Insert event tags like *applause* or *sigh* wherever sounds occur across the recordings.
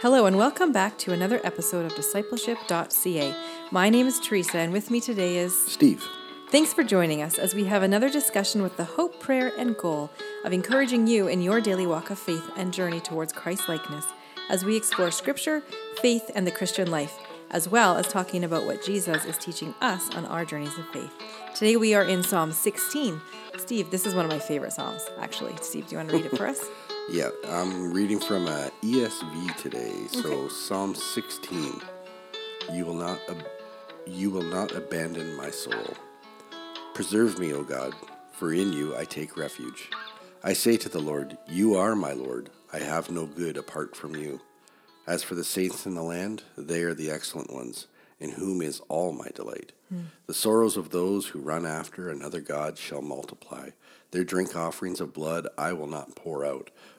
Hello, and welcome back to another episode of discipleship.ca. My name is Teresa, and with me today is Steve. Thanks for joining us as we have another discussion with the hope, prayer, and goal of encouraging you in your daily walk of faith and journey towards Christ likeness as we explore scripture, faith, and the Christian life, as well as talking about what Jesus is teaching us on our journeys of faith. Today we are in Psalm 16. Steve, this is one of my favorite Psalms, actually. Steve, do you want to read it for us? *laughs* Yeah, I'm reading from uh, ESV today. So Psalm 16. You will not ab- you will not abandon my soul. Preserve me, O God, for in you I take refuge. I say to the Lord, You are my Lord. I have no good apart from you. As for the saints in the land, they are the excellent ones, in whom is all my delight. The sorrows of those who run after another God shall multiply. Their drink offerings of blood I will not pour out,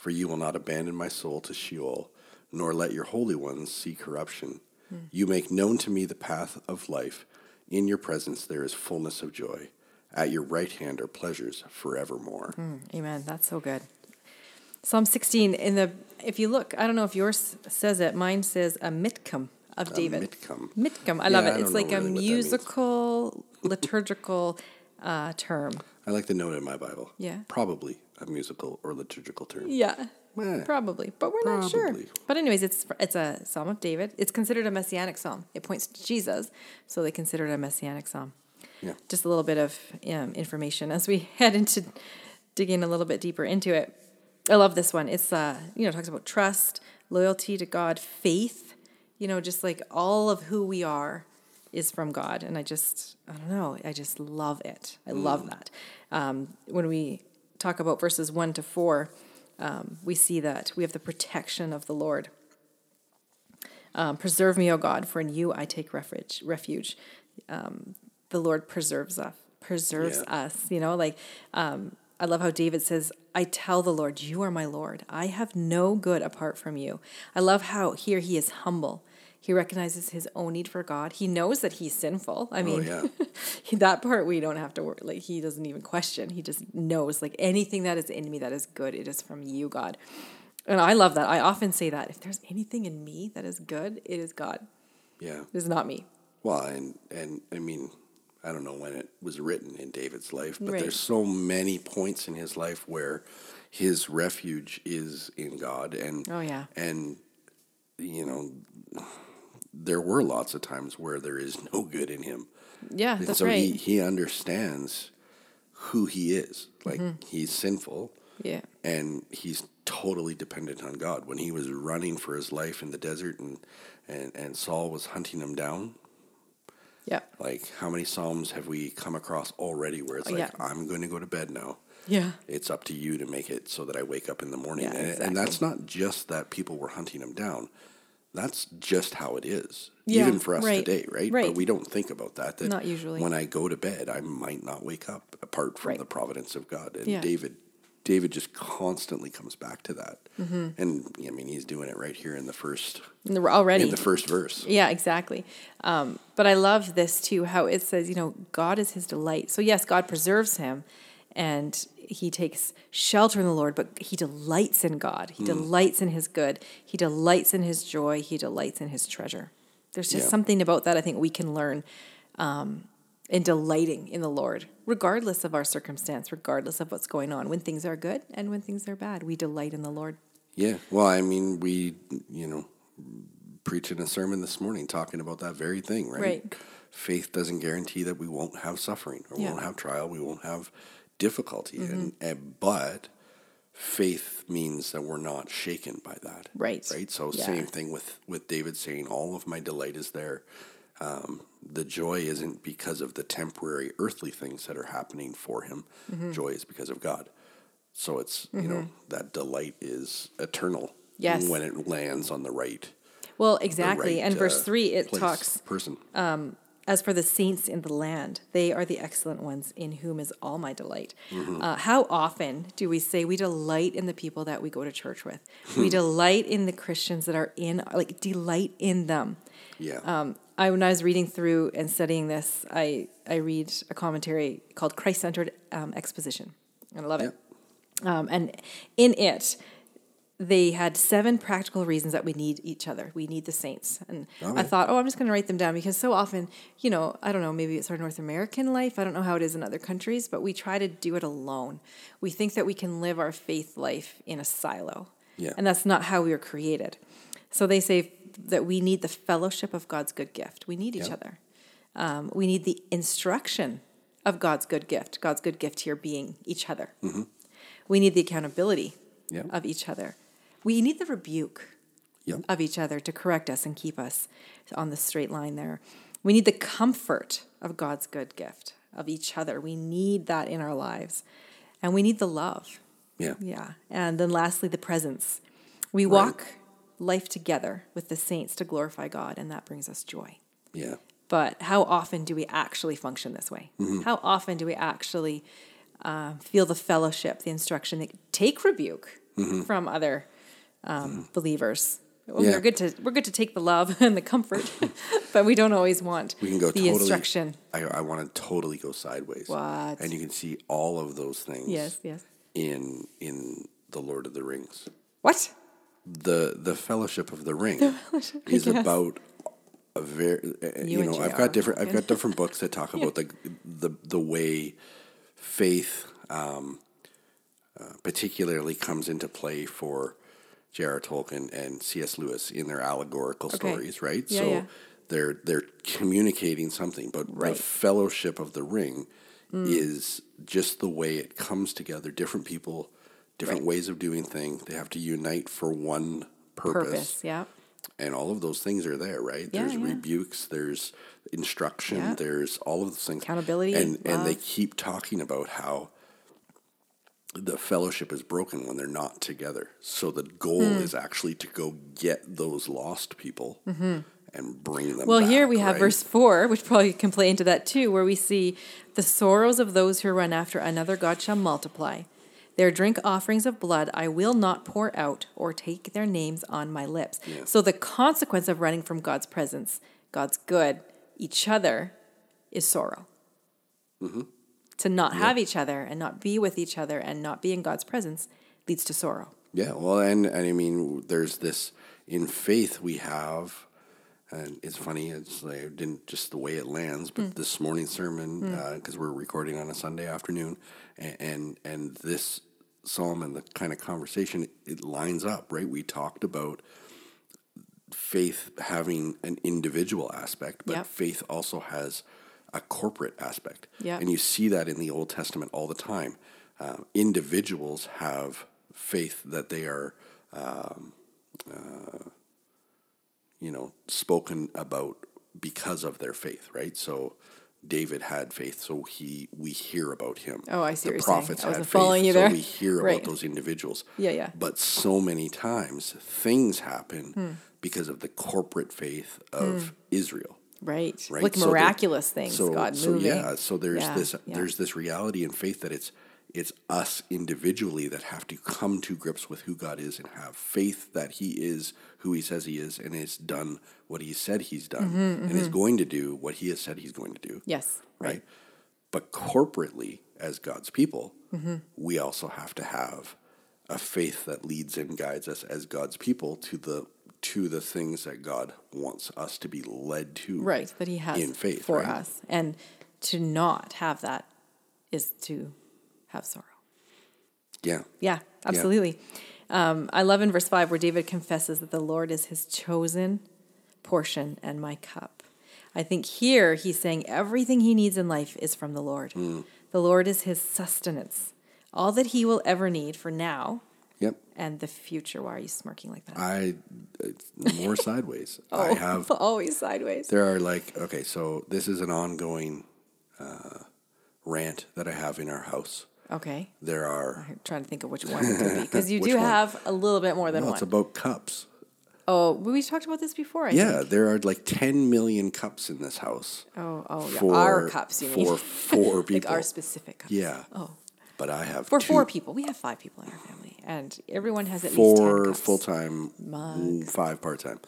for you will not abandon my soul to Sheol, nor let your holy ones see corruption. You make known to me the path of life. In your presence there is fullness of joy. At your right hand are pleasures forevermore. Amen. That's so good. Psalm 16 in the if you look, I don't know if yours says it. Mine says a Miktam of David. mitcom. Mitcom. I love Yeah, it. I It's like a really means. musical liturgical *laughs* uh, term. I like the note in my Bible. Yeah. Probably a musical or liturgical term. Yeah. Eh, Probably, but we're not sure. But anyways, it's it's a psalm of David. It's considered a messianic psalm. It points to Jesus, so they consider it a messianic psalm. Yeah. Just a little bit of um, information as we *laughs* head into digging a little bit deeper into it. I love this one. It's uh, you know, talks about trust, loyalty to God, faith. You know, just like all of who we are is from God, and I just I don't know. I just love it. I love that. Um, when we talk about verses one to four, um, we see that we have the protection of the Lord. Um, preserve me, O God, for in you I take refuge. Refuge. Um, the Lord preserves us. Preserves Yeah. us. You know, like um, I love how David says, "I tell the Lord, you are my Lord. I have no good apart from you." I love how here he is humble. He recognizes his own need for God. He knows that he's sinful. I oh, mean, yeah. *laughs* that part we don't have to worry. Like he doesn't even question. He just knows like anything that is in me that is good, it is from you, God. And I love that. I often say that if there's anything in me that is good, it is God. Yeah. It is not me. Well, and and I mean, I don't know when it was written in David's life, but Right. there's so many points in his life where his refuge is in God, and Oh, yeah. and you know, there were lots of times where there is no good in him. Yeah, And that's so right. he he understands who he is. Like Mm-hmm. he's sinful, yeah. and he's totally dependent on God. When he was running for his life in the desert, and and and Saul was hunting him down. Yeah. Like, how many Psalms have we come across already where it's Oh, like, yeah. I'm going to go to bed now. Yeah. It's up to you to make it so that I wake up in the morning. Yeah, and, exactly. and that's not just that people were hunting him down. That's just how it is, Yeah, even for us right, today, right? right. But we don't think about that. That Not usually. When I go to bed, I might not wake up apart from Right. the providence of God. And Yeah. David, David just constantly comes back to that. Mm-hmm. And I mean, he's doing it right here in the first And we're Already. in the first verse. Yeah, exactly. Um, but I love this too, how it says, you know, God is his delight. So, yes, God preserves him and he takes shelter in the Lord, but he delights in God. He delights in his good. He delights in his joy. He delights in his treasure. There's just Yeah. something about that I think we can learn um, in delighting in the Lord, regardless of our circumstance, regardless of what's going on. When things are good and when things are bad, we delight in the Lord. Yeah. Well, I mean, we, you know, preaching a sermon this morning talking about that very thing, right? Right. Faith doesn't guarantee that we won't have suffering or Yeah. Won't have trial, we won't have difficulty, and, and but faith means that we're not shaken by that. Right. Right. So Yeah. same thing with with David saying, "All of my delight is there." Um, the joy isn't because of the temporary earthly things that are happening for him. Mm-hmm. Joy is because of God. So it's you know that delight is eternal Yes. when it lands on the right. Well, exactly. right, and verse uh, 3, it place, talks, person. As for the saints in the land, they are the excellent ones in whom is all my delight. Mm-hmm. Uh, how often do we say we delight in the people that we go to church with? Hmm. we delight in the Christians that are in, like, delight in them. yeah. Um, I, when I was reading through and studying this, I, I read a commentary called Christ Centered um, Exposition, and I love it. Um, and in it, they had seven practical reasons that we need each other. We need the saints. And I thought, oh, I'm just going to write them down because so often, you know, I don't know, maybe it's our North American life. I don't know how it is in other countries, but we try to do it alone. We think that we can live our faith life in a silo. Yeah. And that's not how we were created. So they say that we need the fellowship of God's good gift. We need each Yeah. other. Um, we need the instruction of God's good gift. God's good gift here being each other. We need the accountability Yeah. of each other. We need the rebuke Yep. of each other to correct us and keep us on the straight line there. We need the comfort of God's good gift of each other. We need that in our lives. And we need the love. Yeah. Yeah. And then lastly, the presence. We walk life together with the saints to glorify God, and that brings us joy. Yeah. But how often do we actually function this way? Mm-hmm. How often do we actually uh, feel the fellowship, the instruction, take rebuke from other um, believers? Well. Yeah. We're good to we're good to take the love *laughs* and the comfort, *laughs* but we don't always want We can go the totally. instruction. I, I want to totally go sideways. What? And you can see all of those things. Yes, yes. In in the Lord of the Rings, What? the the Fellowship of the Ring is about a very. You, and know, I've got different. I've got different books that talk *laughs* about the the the way faith, um, uh, particularly, comes into play for J.R. Tolkien and C.S. Lewis in their allegorical stories, right? Yeah, so yeah. they're they're communicating something, but Right. Mm. the Fellowship of the Ring is just the way it comes together. Different people, different Right. ways of doing things. They have to unite for one Purpose. Yeah. and all of those things are there, right? Yeah, there's yeah. rebukes, there's instruction, there's all of those things. Accountability, and and they keep talking about how the fellowship is broken when they're not together. So the goal Hmm. is actually to go get those lost people and bring them. Mm-hmm. Well, here back, we have verse 4, which probably can play into that too, where we see the sorrows of those who run after another God shall multiply. Their drink offerings of blood I will not pour out or take their names on my lips. Yeah. So the consequence of running from God's presence, God's good, each other, is sorrow. Mm-hmm. To not have each other and not be with each other and not be in God's presence leads to sorrow. Yeah, well, and, and I mean, there's this in faith we have, and it's funny. It's like it didn't just the way it lands, but mm. this morning's sermon mm. uh, because we're recording on a Sunday afternoon, and, and and this psalm and the kind of conversation it lines up right. We talked about faith having an individual aspect, but Yep. faith also has a corporate aspect. Yep. And you see that in the Old Testament all the time. Uh, individuals have faith that they are, um, uh, you know, spoken about because of their faith, right? So David had faith, so he we hear about him. Oh, I see The what you're saying. prophets had faith, so we hear Right. about those individuals. Yeah, yeah. But so many times things happen Hmm. because of the corporate faith of Israel. Right. Right. Like So miraculous things, so, God so moving. yeah. So there's Yeah, this yeah. there's this reality in faith that it's it's us individually that have to come to grips with who God is and have faith that He is who He says He is and has done what He said He's done Mm-hmm, and is going to do what He has said He's going to do. Yes. Right. But corporately, as God's people, Mm-hmm. we also have to have a faith that leads and guides us as God's people to the to the things that God wants us to be led to. right that he has in faith, for right? us and to not have that is to have sorrow Yeah. yeah absolutely Um, i love in verse 5 where david confesses that the lord is his chosen portion and my cup i think here he's saying everything he needs in life is from the lord Hmm. the lord is his sustenance all that he will ever need for now Yep. and the future why are you smirking like that I more *laughs* sideways. Oh. I have *laughs* always sideways there are like okay, so this is an ongoing uh, rant that I have in our house Okay. There are. I'm trying to think of which one it could be because *laughs* you do one? have a little bit more than Well, one. it's about cups. oh, we talked about this before. I Yeah, think. there are like 10 million cups in this house. Oh, oh, yeah. Our cups. You for mean four people. like our specific cups. Yeah. Oh, But I have for two, four people. We have five people in our family, and everyone has at four full time, five part time.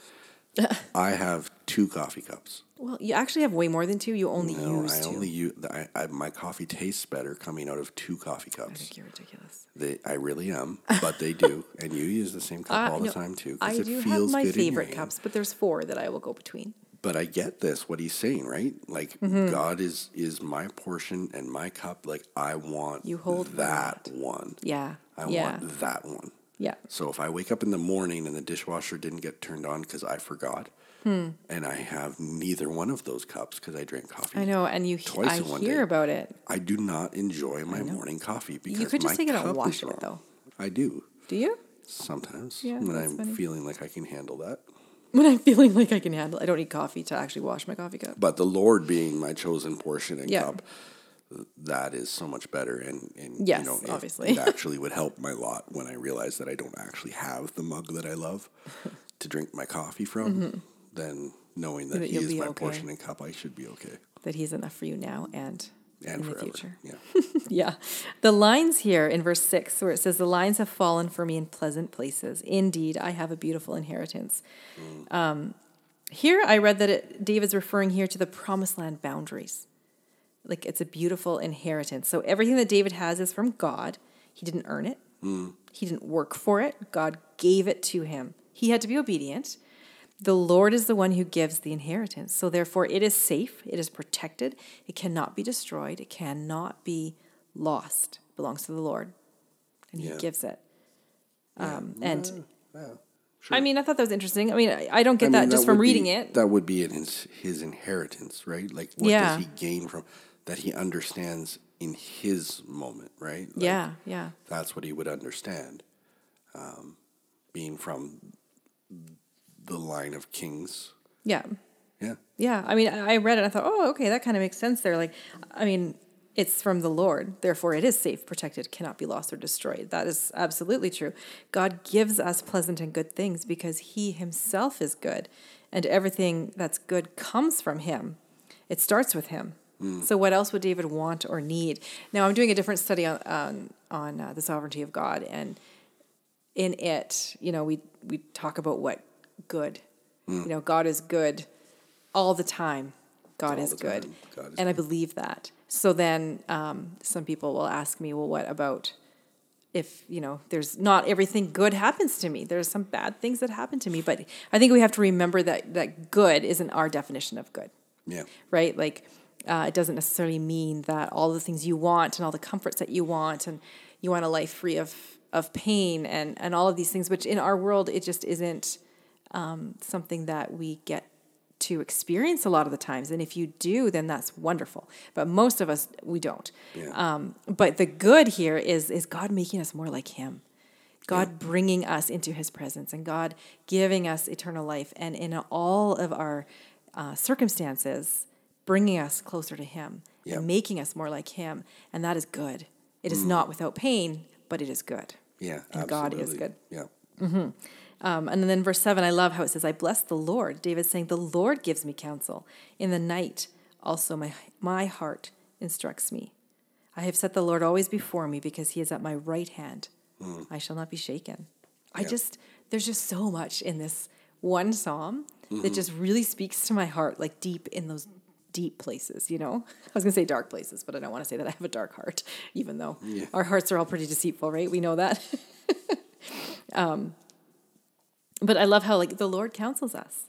*laughs* I have two coffee cups. Well, you actually have way more than two. You only No, use I two. only use. I, I, my coffee tastes better coming out of two coffee cups. I think you're ridiculous. They, I really am, but they do, and you use the same cup *laughs* Uh, all the time too. I do have my good in your favorite cups, but there's four that I will go between. But I get this. What he's saying, right? Like Mm-hmm. God is is my portion and my cup. Like I want You hold that, that. one. Yeah. I yeah. want that one. Yeah. So if I wake up in the morning and the dishwasher didn't get turned on because I forgot, Hmm. and I have neither one of those cups because I drank coffee, I know, and you. Twice I in one hear day. about it. I do not enjoy my morning coffee because could just take it out and wash it, though. I do Do you? sometimes Yeah, when I'm funny. feeling like I can handle that. When I'm feeling like I can handle, I don't need coffee to actually wash my coffee cup. But the Lord being my chosen portion and Yeah. cup, that is so much better. And, and Yes, you know, it- obviously. it *laughs* actually would help my lot when I realize that I don't actually have the mug that I love to drink my coffee from. Mm-hmm. Then knowing that That He is my okay. portion and cup, I should be okay. That He's enough for you now and, And in forever. the future. Yeah. *laughs* Yeah. The lines here in verse 6, where it says, The lines have fallen for me in pleasant places. Indeed, I have a beautiful inheritance. Um, here I read that it, David's referring here to the promised land boundaries. Like it's a beautiful inheritance. So everything that David has is from God. He didn't earn it, he didn't work for it. God gave it to him. He had to be obedient. The Lord is the one who gives the inheritance. So therefore, it is safe, it is protected, it cannot be destroyed, it cannot be lost. It belongs to the Lord, and Yeah. He gives it. Um, and Yeah. I mean, I thought that was interesting. I mean, I, I don't get I that mean, just that from would be- reading it. That would be in his, his inheritance, right? Like, what does he gain from that he understands in his moment, right? Like, yeah, yeah, That's what he would understand. Um, being from the line of kings. yeah. Yeah. Yeah, I mean, I read it. I thought, oh, okay, that kind of makes sense there. Like, I mean, it's from the Lord, therefore it is safe, protected, cannot be lost or destroyed. That is absolutely true. God gives us pleasant and good things because He Himself is good, and everything that's good comes from Him. It starts with Him. So, what else would David want or need? Now, I'm doing a different study on on, on uh, the sovereignty of God, and in it, you know, we we talk about what good. You know, God is good all the time. God All is good, time. God is and I believe that. So then, um, some people will ask me, "Well, what about if you know there's not everything good happens to me? There's some bad things that happen to me." But I think we have to remember that that good isn't our definition of good Yeah. right? Like, uh, it doesn't necessarily mean that all the things you want and all the comforts that you want and you want a life free of of pain and and all of these things, which in our world it just isn't um, something that we get to experience a lot of the times. And if you do, then that's wonderful. But most of us we don't. Yeah. Um, but the good here is is God making us more like Him. God bringing us into His presence and God giving us eternal life, and in all of our uh, circumstances, bringing us closer to Him Yeah. and making us more like Him, and that is good. It is not without pain, but it is good. Yeah. And God is good. Yeah. Um, and then verse 7, I love how it says, I bless the Lord. David's saying, The Lord gives me counsel. In the night, also my, my heart instructs me. I have set the Lord always before me because he is at my right hand. Hmm. I shall not be shaken. I just, there's just so much in this one psalm that mm-hmm. just really speaks to my heart, like deep in those deep places, you know? I was going to say dark places, but I don't want to say that I have a dark heart, even though our hearts are all pretty deceitful, right? We know that. *laughs* Um, But I love how like the Lord counsels us.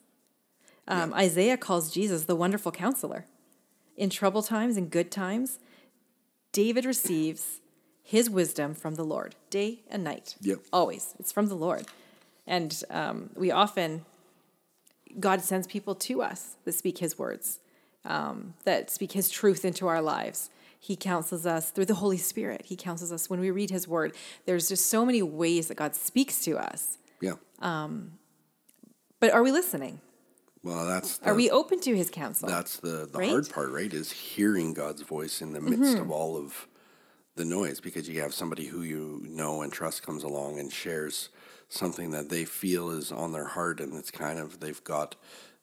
Um, Isaiah calls Jesus the wonderful counselor. In trouble times and good times, David receives his wisdom from the Lord, day and night. Yep. Always, it's from the Lord, and um, we often God sends people to us that speak His words, um, that speak His truth into our lives. He counsels us through the Holy Spirit. He counsels us when we read His Word. There's just so many ways that God speaks to us. Yeah. But are we listening? Well, that's Are we open to his counsel? that's the the Right? hard part, right? Is hearing God's voice in the midst Mm-hmm. of all of the noise because you have somebody who you know and trust comes along and shares something that they feel is on their heart and it's kind of they've got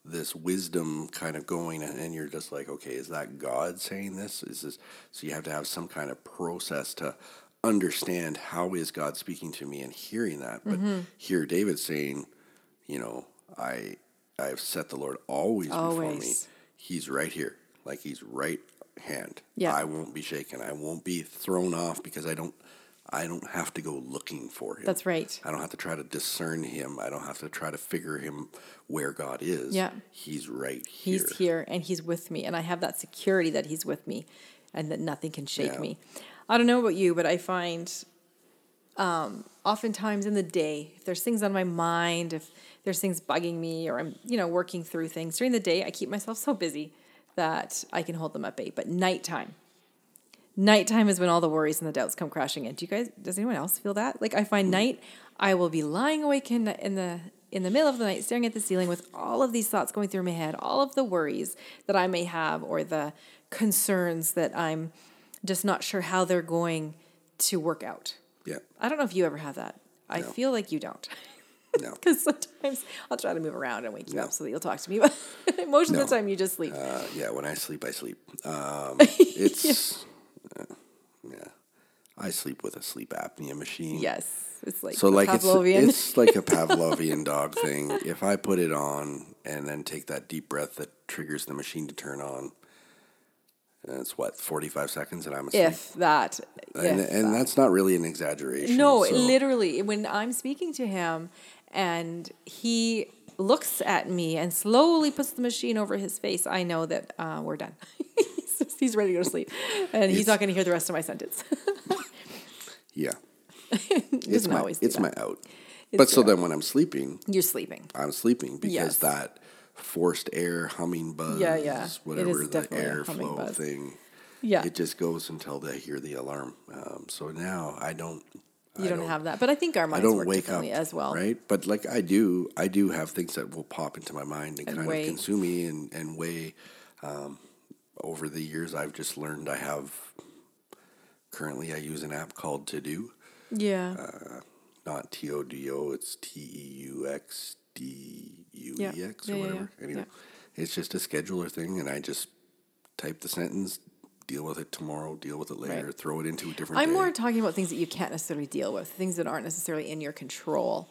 this wisdom kind of going and, and you're just like okay is that god saying this is this so you have to have some kind of process to understand how is god speaking to me and hearing that but Mm-hmm. here david's saying you know i i have set the lord always, before me he's right here like he's right hand Yeah. i won't be shaken i won't be thrown off because i don't i don't have to go looking for him That's right. I don't have to try to discern him. I don't have to try to figure him where God is. Yeah. He's right here. He's here and he's with me. And I have that security that he's with me and that nothing can shake Yeah. me. I don't know about you, but I find um, oftentimes in the day, if there's things on my mind, if there's things bugging me or I'm, you know, working through things during the day, I keep myself so busy that I can hold them at bay. But nighttime, nighttime is when all the worries and the doubts come crashing in. Do you guys, does anyone else feel that? Like I find night, I will be lying awake in the, in the, in the middle of the night, staring at the ceiling with all of these thoughts going through my head, all of the worries that I may have or the concerns that I'm just not sure how they're going to work out. Yeah. I don't know if you ever have that. I feel like you don't. No. *laughs* Because sometimes I'll try to move around and wake you No. up so that you'll talk to me. But *laughs* most of No. the time, you just sleep. Uh, yeah. When I sleep, I sleep. *laughs* Um, it's uh, yeah. I sleep with a sleep apnea machine. yes. It's like So like it's it's like a Pavlovian dog thing. If I put it on and then take that deep breath that triggers the machine to turn on, and it's what forty five seconds and I'm asleep. if that. and if and that. that's not really an exaggeration. No, so- literally, when I'm speaking to him and he looks at me and slowly puts the machine over his face, I know that uh, we're done. *laughs* he's, ready to go to sleep. And he's It's- not going to hear the rest of my sentence. *laughs* Yeah. It's my always it's that. my out. but so your then when I'm sleeping, You're sleeping. I'm sleeping because Yes. that forced air humming buzz, Yeah, yeah. Whatever the definitely a humming airflow thing, Yeah. it just goes until they hear the alarm. Um, so now I don't. you I don't, have that. But I think our I don't work wake up as well. right? But like I do, I do have things that will pop into my mind and, And kind weigh. of consume me and and weigh. Um, over the years, I've just learned I have. Currently, I use an app called To Do. Yeah. Uh, not T O D O, it's T E U X D U E X or whatever. Anyway, it's just a scheduler thing, and I just type the sentence, deal with it tomorrow, deal with it later, Right. throw it into a different I'm day. more talking about things that you can't necessarily deal with, things that aren't necessarily in your control.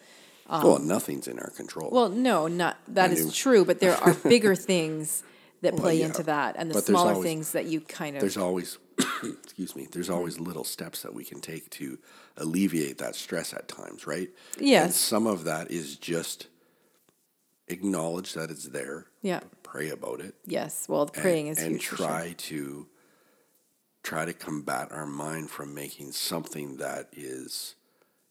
well, nothing's in our control. um, Well, no, not that I is knew. true, but there are *laughs* bigger things that Well, play yeah. into that, and the But smaller always- things that you kind of there's always, *coughs* excuse me, there's always little steps that we can take to alleviate that stress at times, right? Yes. And some of that is just acknowledge that it's there, yeah pray about it, yes. Well, the praying and, is and huge. for sure. try to try to combat our mind from making something that is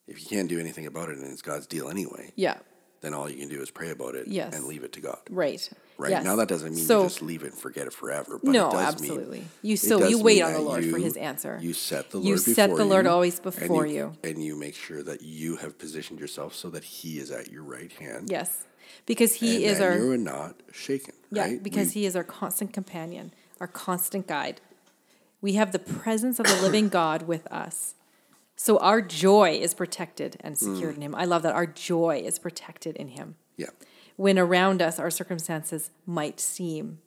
if you can't do anything about it and it's God's deal anyway, Yeah, then all you can do is pray about it Yes. and leave it to God. right. Right. Yes. Now that doesn't mean so, you just leave it and forget it forever. But No, it does absolutely. Mean, You so you wait on the Lord for His answer. You set the Lord You set the Lord you, always and before you. And you make sure that you have positioned yourself so that He is at your right hand. Yes, because He and is our you're not shaken. yeah, right? because We- He is our constant companion, our constant guide. We have the presence of the living *coughs* God with us. So our joy is protected and secured in mm. Him. I love that. Our joy is protected in Him. yeah. When around us our circumstances might seem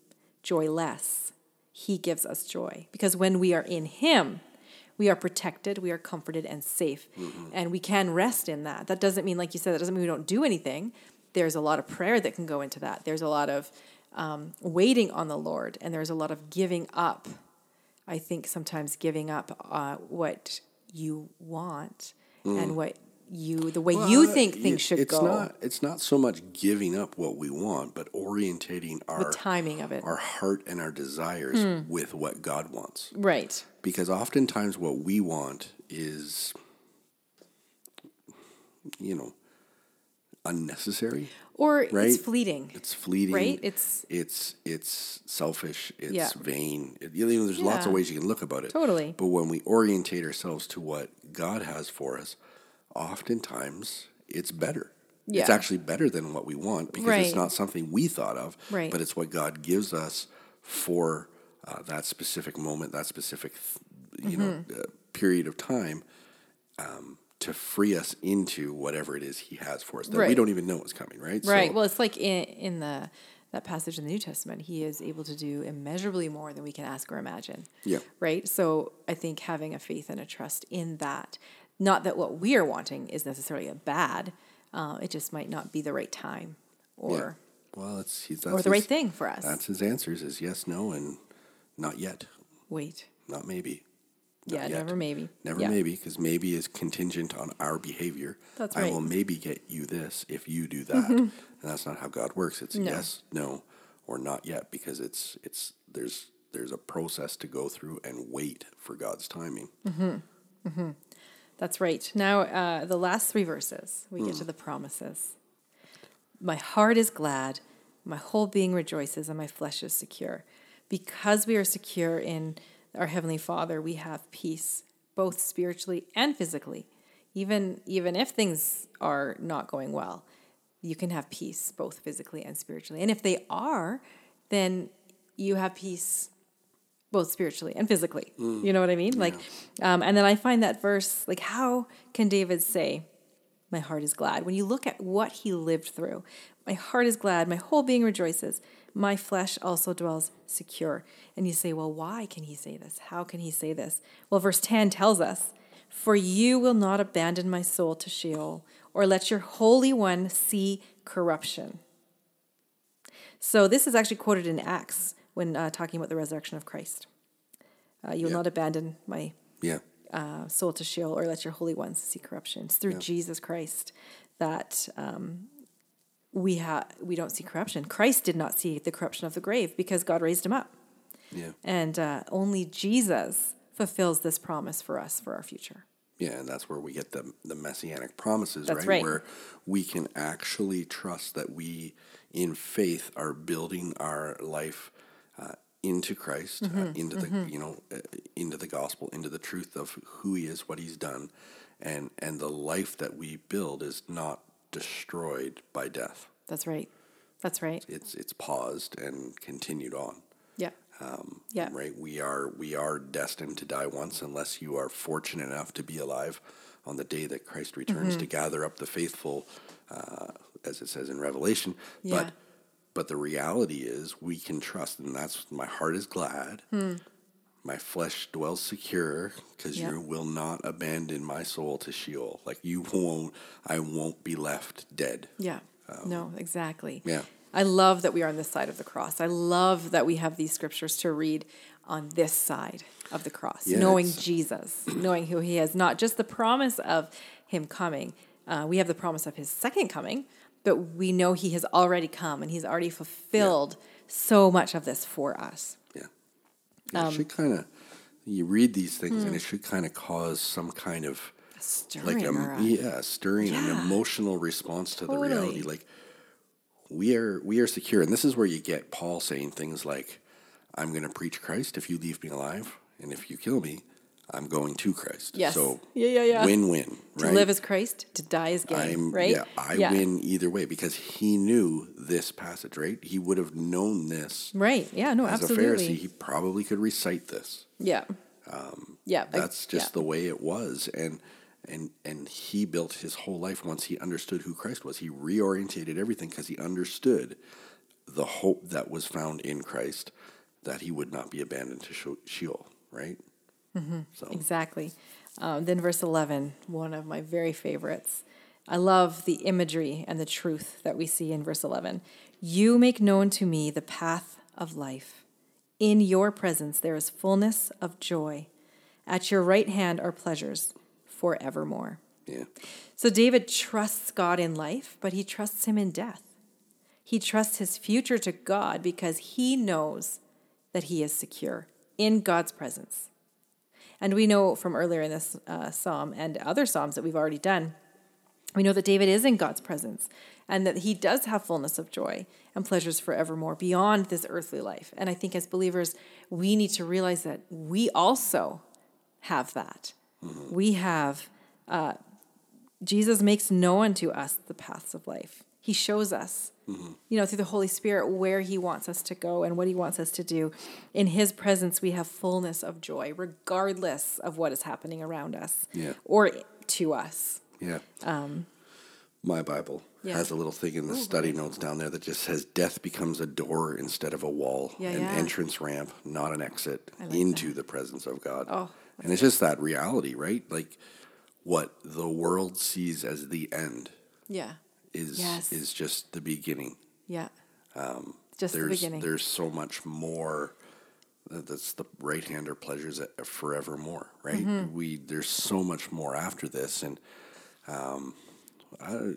joyless, He gives us joy. Because when we are in Him, we are protected, we are comforted and safe. And we can rest in that. That doesn't mean, like you said, that doesn't mean we don't do anything. There's a lot of prayer that can go into that. There's a lot of um, waiting on the Lord, and there's a lot of giving up. I think sometimes giving up uh, what you want and what you, the way you Well, think y- things should it's go. Not, it's not so much giving up what we want, but orientating the our timing of it. our heart and our desires Hmm. with what God wants. Right. Because oftentimes what we want is, you know, unnecessary. Or Right? it's fleeting. It's fleeting. Right? It's- it's it's selfish. It's Yeah. vain. It, you know, there's lots of ways you can look about it. Totally. But when we orientate ourselves to what God has for us, oftentimes it's better. It's actually better than what we want because Right. it's not something we thought of, Right. but it's what God gives us for uh, that specific moment, that specific, you know, Mm-hmm. uh, period of time um, to free us into whatever it is He has for us that we don't even know is coming, right? Right. So, well, it's like in, in the that passage in the New Testament, he is able to do immeasurably more than we can ask or imagine. Yeah. Right. So I think having a faith and a trust in that, not that what we are wanting is necessarily a bad, uh, it just might not be the right time or yeah. Well, it's he's that's or the right thing for us. That's his answers: is yes, no, and not yet, Wait. not maybe. Yeah. Yet. Never maybe. Never yeah. maybe, because maybe is contingent on our behavior. That's I right. Mm-hmm. will maybe get you this if you do that, *laughs* and that's not how God works. It's No. yes, no, or not yet, because it's it's there's there's a process to go through and wait for God's timing. That's right. Now, uh, the last three verses, we get to the promises. My heart is glad, my whole being rejoices, and my flesh is secure. Because we are secure in our Heavenly Father, we have peace, both spiritually and physically. Even, even if things are not going well, you can have peace both physically and spiritually. And if they are, then you have peace both spiritually and physically. You know what I mean? Like, um, and then I find that verse, like, how can David say, My heart is glad? When you look at what he lived through, my heart is glad, my whole being rejoices, my flesh also dwells secure. And you say, Well, why can he say this? How can he say this? Well, verse 10 tells us, For you will not abandon my soul to Sheol, or let your Holy One see corruption. So this is actually quoted in Acts when uh, talking about the resurrection of Christ. Uh, you will Yeah. not abandon my Yeah, uh, soul to Sheol or let your holy ones see corruption. It's through Jesus Christ that um, we ha- we don't see corruption. Christ did not see the corruption of the grave because God raised him up, yeah, and uh, only Jesus fulfills this promise for us for our future. yeah, and that's where we get the the messianic promises, right? right. Where we can actually trust that we, in faith, are building our life. Uh, into Christ, Mm-hmm, uh, into the you know, uh, into the gospel, into the truth of who He is, what He's done, and and the life that we build is not destroyed by death. That's right. That's right. It's it's paused and continued on. Yeah. yeah. Right. We are we are destined to die once unless you are fortunate enough to be alive on the day that Christ returns Mm-hmm. to gather up the faithful, uh, as it says in Revelation. Yeah. But but the reality is we can trust, and that's my heart is glad. My flesh dwells secure because Hmm. Yeah. you will not abandon my soul to Sheol. Like you won't, I won't be left dead. Yeah. no, exactly. Um, yeah. I love that we are on this side of the cross. I love that we have these scriptures to read on this side of the cross, Yeah, knowing Jesus, knowing who he is, not just the promise of him coming. Uh, we have the promise of his second coming, but we know he has already come and he's already fulfilled so much of this for us. Yeah. Yeah, Um, it should kind of, you read these things hmm. and it should kind of cause some kind of, Stirring like, a, yeah, stirring an emotional response to the reality. Like, we are, we are secure. And this is where you get Paul saying things like, I'm going to preach Christ if you leave me alive. And if you kill me, I'm going to Christ. Yes. So, Yeah, yeah, yeah. win win, to right? live as Christ, to die as gain, I'm right? yeah, I win either way because he knew this passage, right? He would have known this Right. Yeah, no, as absolutely. a Pharisee. He probably could recite this. yeah. Um, yeah. I- That's just yeah. the way it was, and and and he built his whole life once he understood who Christ was. He reorientated everything because he understood the hope that was found in Christ, that he would not be abandoned to She- Sheol. Right. Mm-hmm. So Exactly. Um, then verse 11, one of my very favorites. I love the imagery and the truth that we see in verse 11. You make known to me the path of life. In your presence there is fullness of joy. At your right hand are pleasures forevermore. yeah, So David trusts God in life, but he trusts him in death. He trusts his future to God because he knows that he is secure in God's presence. And we know from earlier in this uh, psalm and other psalms that we've already done, we know that David is in God's presence and that he does have fullness of joy and pleasures forevermore beyond this earthly life. And I think as believers, we need to realize that we also have that. We have, uh, Jesus makes known to us the paths of life. He shows us, Mm-hmm. you know, through the Holy Spirit where He wants us to go and what He wants us to do. In His presence, we have fullness of joy, regardless of what is happening around us Yeah. or to us. Yeah. My Bible yeah. has a little thing in the study notes down there that just says death becomes a door instead of a wall, Yeah, an yeah. entrance ramp, not an exit like into the presence of God. Oh, and it's just that reality, right? Like what the world sees as the end Yeah. Is Yes. is just the beginning. Yeah. Just the there's beginning. there's so much more that's the right hander pleasures forevermore right Mm-hmm. we there's so much more after this and um, i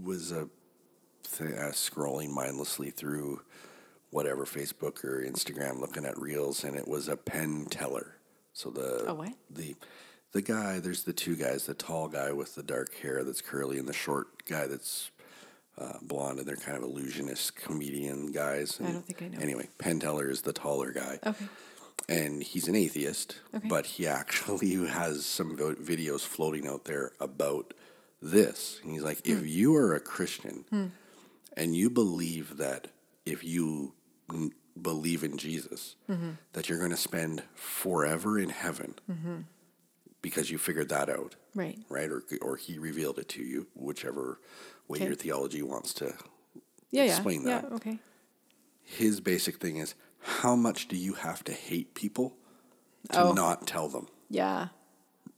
was a th- uh, scrolling mindlessly through whatever facebook or instagram looking at reels and it was a Penn Teller so the A what? the the guy there's the two guys the tall guy with the dark hair that's curly and the short guy that's uh, blonde and they're kind of illusionist comedian guys. I don't think I know. Anyway, Penn Teller is the taller guy. Okay. And he's an atheist, Okay. but he actually *laughs* has some vo- videos floating out there about this. And he's like, Hmm. if you are a Christian and you believe that if you n- believe in Jesus, Mm-hmm. that you're going to spend forever in heaven because you figured that out Right. right? Or or he revealed it to you, whichever way Okay. your theology wants to. Yeah. Explain yeah. that. Yeah. Okay. His basic thing is how much do you have to hate people to Oh. not tell them, Yeah.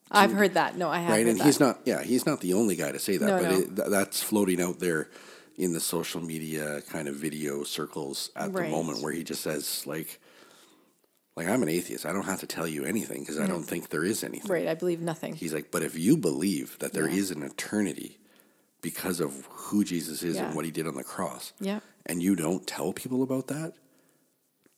I've heard that. No, I have right? And that. he's not, yeah, he's not the only guy to say that, No, but no. It, th- that's floating out there in the social media kind of video circles at the moment, where he just says like. Like I'm an atheist. I don't have to tell you anything because I don't think there is anything. right. I believe nothing. He's like, but if you believe that there Yeah. is an eternity because of who Jesus is Yeah. and what he did on the cross, Yeah. and you don't tell people about that,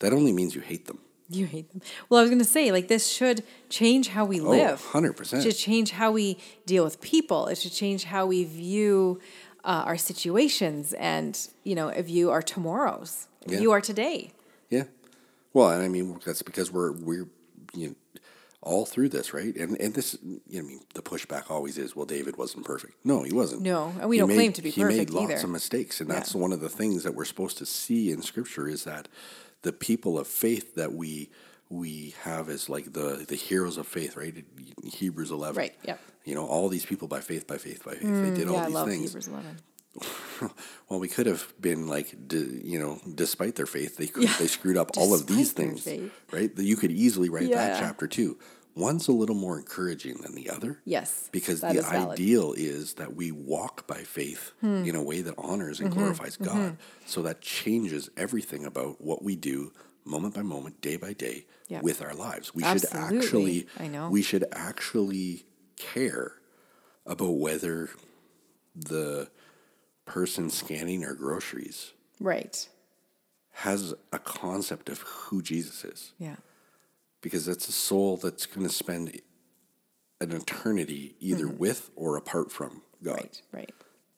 that only means you hate them. You hate them. Well, I was going to say, like, this should change how we Oh, live. 100%. It should change how we deal with people. It should change how we view uh, our situations and, you know, view our tomorrows, Yeah. view our today. Yeah. Well, and I mean that's because we're we're you know, all through this, right? And and this, you know, I mean, the pushback always is, well, David wasn't perfect. No, he wasn't. No, and we He don't made- claim to be perfect He made lots either. of mistakes, and that's Yeah. one of the things that we're supposed to see in Scripture is that the people of faith that we we have as like the the heroes of faith, right? Hebrews eleven, Right, yep. You know, all these people by faith, by faith, by faith, they mm, did yeah, all I these love things. Hebrews 11. *laughs* Well, we could have been like, d- you know, despite their faith, they could, Yeah. they screwed up all of these things, faith. right? That you could easily write that chapter too. One's a little more encouraging than the other. Yes, Because the is ideal is that we walk by faith Hmm. in a way that honors Mm-hmm. and glorifies God. So that changes everything about what we do moment by moment, day by day Yep. with our lives. We Absolutely. should actually I know. we should actually care about whether the person scanning our groceries Right. has a concept of who Jesus is Yeah. because that's a soul that's going to spend an eternity either with or apart from God. Mm-hmm. Right. Right.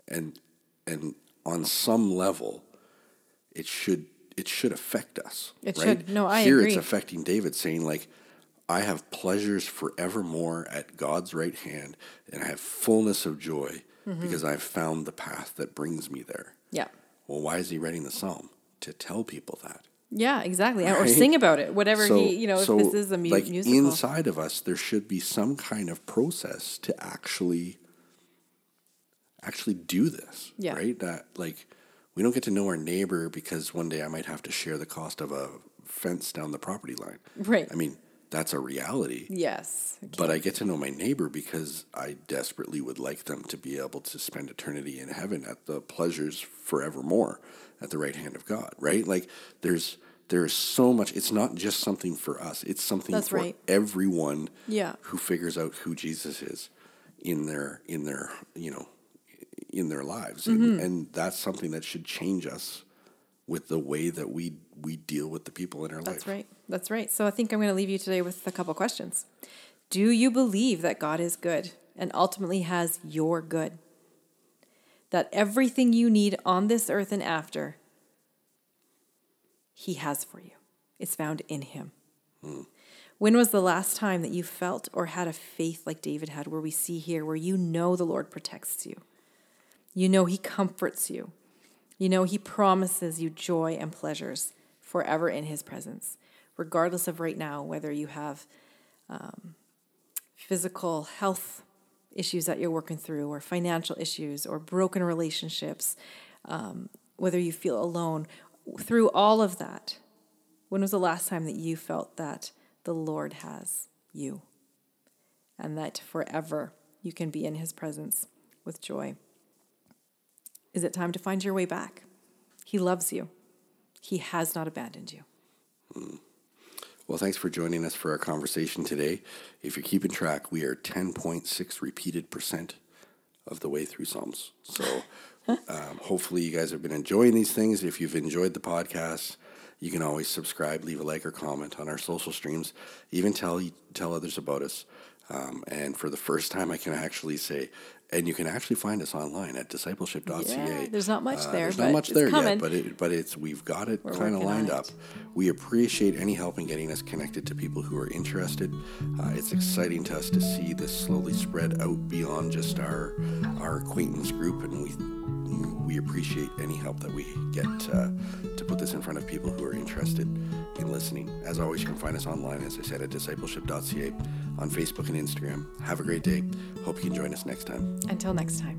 And and on some level it should it should affect us. It right? should. No, I Here agree. it's affecting David saying like I have pleasures forevermore at God's right hand and I have fullness of joy Mm-hmm. because I've found the path that brings me there. Yeah. Well, why is he writing the psalm? To tell people that. Yeah, exactly. Or sing about it, whatever he, you know, if this is a mu- like musical. inside of us, there should be some kind of process to actually, actually do this. Yeah. Right. That like, we don't get to know our neighbor because one day I might have to share the cost of a fence down the property line. Right. I mean, that's a reality. yes. But I get to know my neighbor because I desperately would like them to be able to spend eternity in heaven at the pleasures forevermore at the right hand of God, right? Like there's there's so much it's not just something for us. It's something That's for right. everyone Yeah. who figures out who Jesus is in their in their, you know, in their lives. Mm-hmm. And, and that's something that should change us with the way that we we deal with the people in our That's life. That's right. That's right. So I think I'm going to leave you today with a couple questions. Do you believe that God is good and ultimately has your good? That everything you need on this earth and after, He has for you. It's found in Him. Hmm. When was the last time that you felt or had a faith like David had, where we see here, where you know the Lord protects you? You know He comforts you. You know He promises you joy and pleasures forever in His presence, regardless of right now whether you have um, physical health issues that you're working through, or financial issues, or broken relationships, um, whether you feel alone. Through all of that, when was the last time that you felt that the Lord has you? And that forever you can be in his presence with joy. Is it time to find your way back? He loves you. He has not abandoned you. Mm. Well, thanks for joining us for our conversation today. If you're keeping track, we are 10.6 repeated percent of the way through Psalms. So *laughs* um, hopefully you guys have been enjoying these things. If you've enjoyed the podcast, you can always subscribe, leave a like or comment on our social streams, even tell tell others about us. Um, and for the first time, I can actually say, and you can actually find us online at discipleship.ca. Yeah, there's not much uh, there. There's not much there coming. yet, but it, but it's we've got it kind of lined up. We appreciate any help in getting us connected to people who are interested. Uh, it's exciting to us to see this slowly spread out beyond just our our acquaintance group, and we we appreciate any help that we get uh, to put this in front of people who are interested in listening. As always, you can find us online, as I said, at discipleship.ca on Facebook and Instagram. Have a great day. Hope you can join us next time. Until next time.